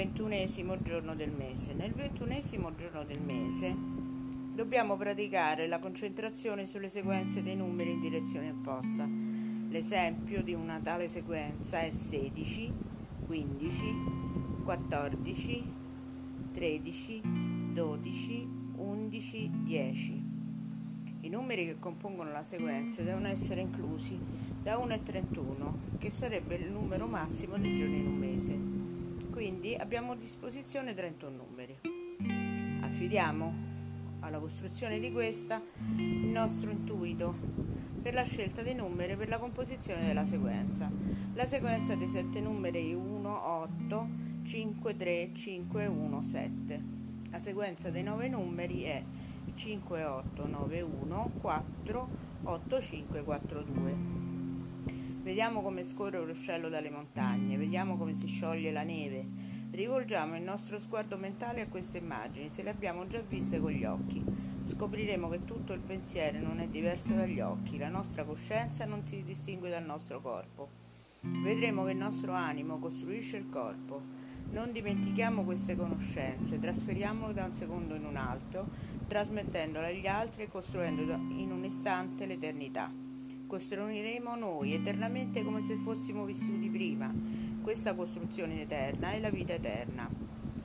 ventunesimo giorno del mese. Nel ventunesimo giorno del mese dobbiamo praticare la concentrazione sulle sequenze dei numeri in direzione opposta. L'esempio di una tale sequenza è 16, 15, 14, 13, 12, 11, 10. I numeri che compongono la sequenza devono essere inclusi da 1 a 31, che sarebbe il numero massimo dei giorni in un mese. Quindi abbiamo a disposizione 31 numeri. Affidiamo alla costruzione di questa il nostro intuito per la scelta dei numeri per la composizione della sequenza. La sequenza dei 7 numeri 1, 8, 5, 3, 5, 1, 7. La sequenza dei 9 numeri è 5891 4 8542. Vediamo come scorre un ruscello dalle montagne, vediamo come si scioglie la neve. Rivolgiamo il nostro sguardo mentale a queste immagini, se le abbiamo già viste con gli occhi. Scopriremo che tutto il pensiero non è diverso dagli occhi, la nostra coscienza non si distingue dal nostro corpo. Vedremo che il nostro animo costruisce il corpo. Non dimentichiamo queste conoscenze, trasferiamole da un secondo in un altro trasmettendola agli altri e costruendo in un istante l'eternità. Costruiremo noi eternamente come se fossimo vissuti prima. Questa costruzione eterna è la vita eterna.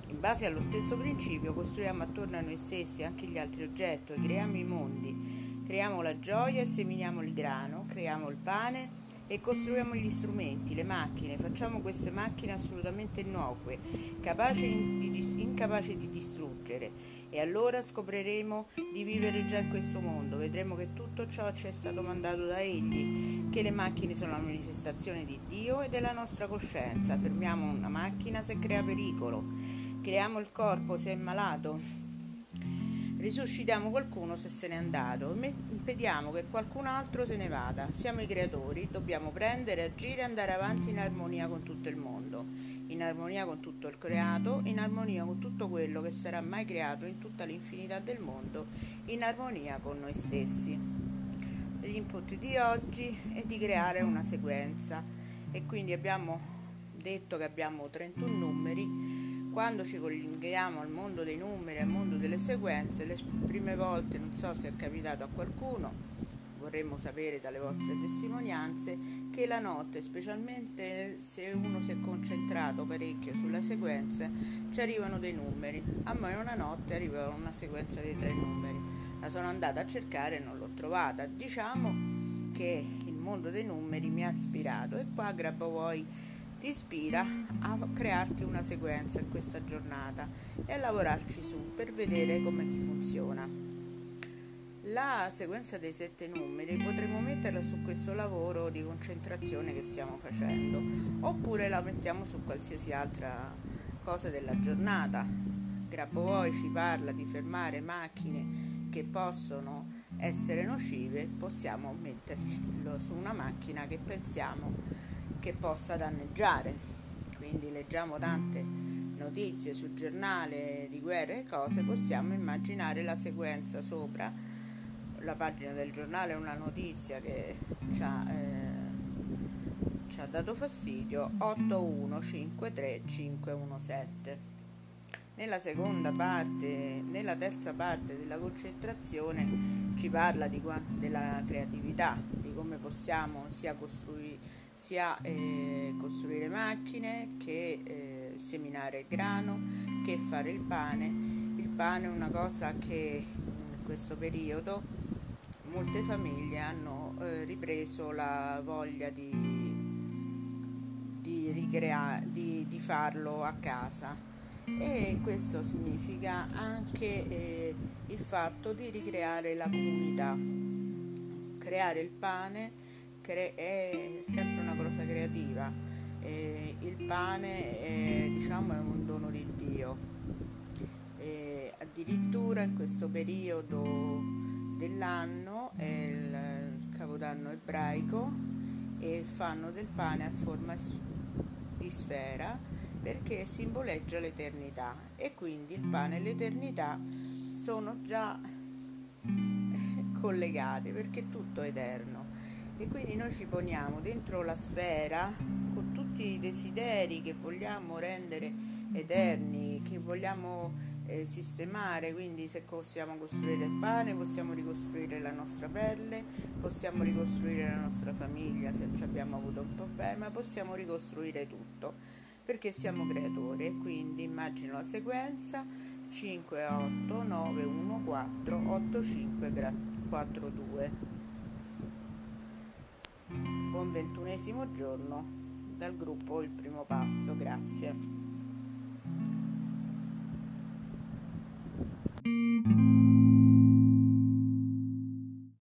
In base allo stesso principio costruiamo attorno a noi stessi anche gli altri oggetti creiamo i mondi. Creiamo la gioia e seminiamo il grano, creiamo il pane e costruiamo gli strumenti, le macchine, facciamo queste macchine assolutamente innocue, di, incapaci di distruggere. E allora scopriremo di vivere già in questo mondo, vedremo che tutto ciò ci è stato mandato da Egli, che le macchine sono la manifestazione di Dio e della nostra coscienza. Fermiamo una macchina se crea pericolo, creiamo il corpo se è malato, Risuscitiamo qualcuno se se n'è andato impediamo che qualcun altro se ne vada. Siamo i creatori, dobbiamo prendere, agire e andare avanti in armonia con tutto il mondo, in armonia con tutto il creato, in armonia con tutto quello che sarà mai creato in tutta l'infinità del mondo, in armonia con noi stessi. Gli input di oggi è di creare una sequenza e quindi abbiamo detto che abbiamo 31 numeri quando ci colleghiamo al mondo dei numeri, al mondo delle sequenze, le prime volte, non so se è capitato a qualcuno, vorremmo sapere dalle vostre testimonianze, che la notte, specialmente se uno si è concentrato parecchio sulla sequenza, ci arrivano dei numeri. A me una notte arriva una sequenza dei tre numeri. La sono andata a cercare e non l'ho trovata. Diciamo che il mondo dei numeri mi ha ispirato e qua Grabovoi ti ispira a crearti una sequenza in questa giornata e a lavorarci su per vedere come ti funziona. La sequenza dei sette numeri potremo metterla su questo lavoro di concentrazione che stiamo facendo oppure la mettiamo su qualsiasi altra cosa della giornata. Grabovoi ci parla di fermare macchine che possono essere nocive, possiamo metterlo su una macchina che pensiamo che possa danneggiare. Quindi leggiamo tante notizie sul giornale di guerre e cose, possiamo immaginare la sequenza sopra la pagina del giornale, una notizia che ci ha, eh, ci ha dato fastidio, 8153517. Nella seconda parte, nella terza parte della concentrazione ci parla di, della creatività, di come possiamo sia costruire sia eh, costruire macchine che eh, seminare grano, che fare il pane. Il pane è una cosa che in questo periodo molte famiglie hanno eh, ripreso la voglia di, di, ricrea- di, di, farlo a casa e questo significa anche eh, il fatto di ricreare la comunità, creare il pane cre- è sempre una cosa creativa. Eh, il pane è, diciamo, è un dono di Dio. Eh, addirittura in questo periodo dell'anno è il capodanno ebraico e fanno del pane a forma di sfera perché simboleggia l'eternità e quindi il pane e l'eternità sono già collegati perché tutto è eterno e quindi noi ci poniamo dentro la sfera con tutti i desideri che vogliamo rendere eterni, che vogliamo eh, sistemare, quindi se possiamo costruire il pane, possiamo ricostruire la nostra pelle, possiamo ricostruire la nostra famiglia se ci abbiamo avuto un problema, possiamo ricostruire tutto perché siamo creatori. E quindi immagino la sequenza 5 8 9 1 4 8 5 4 2 buon ventunesimo giorno dal gruppo il primo passo. Grazie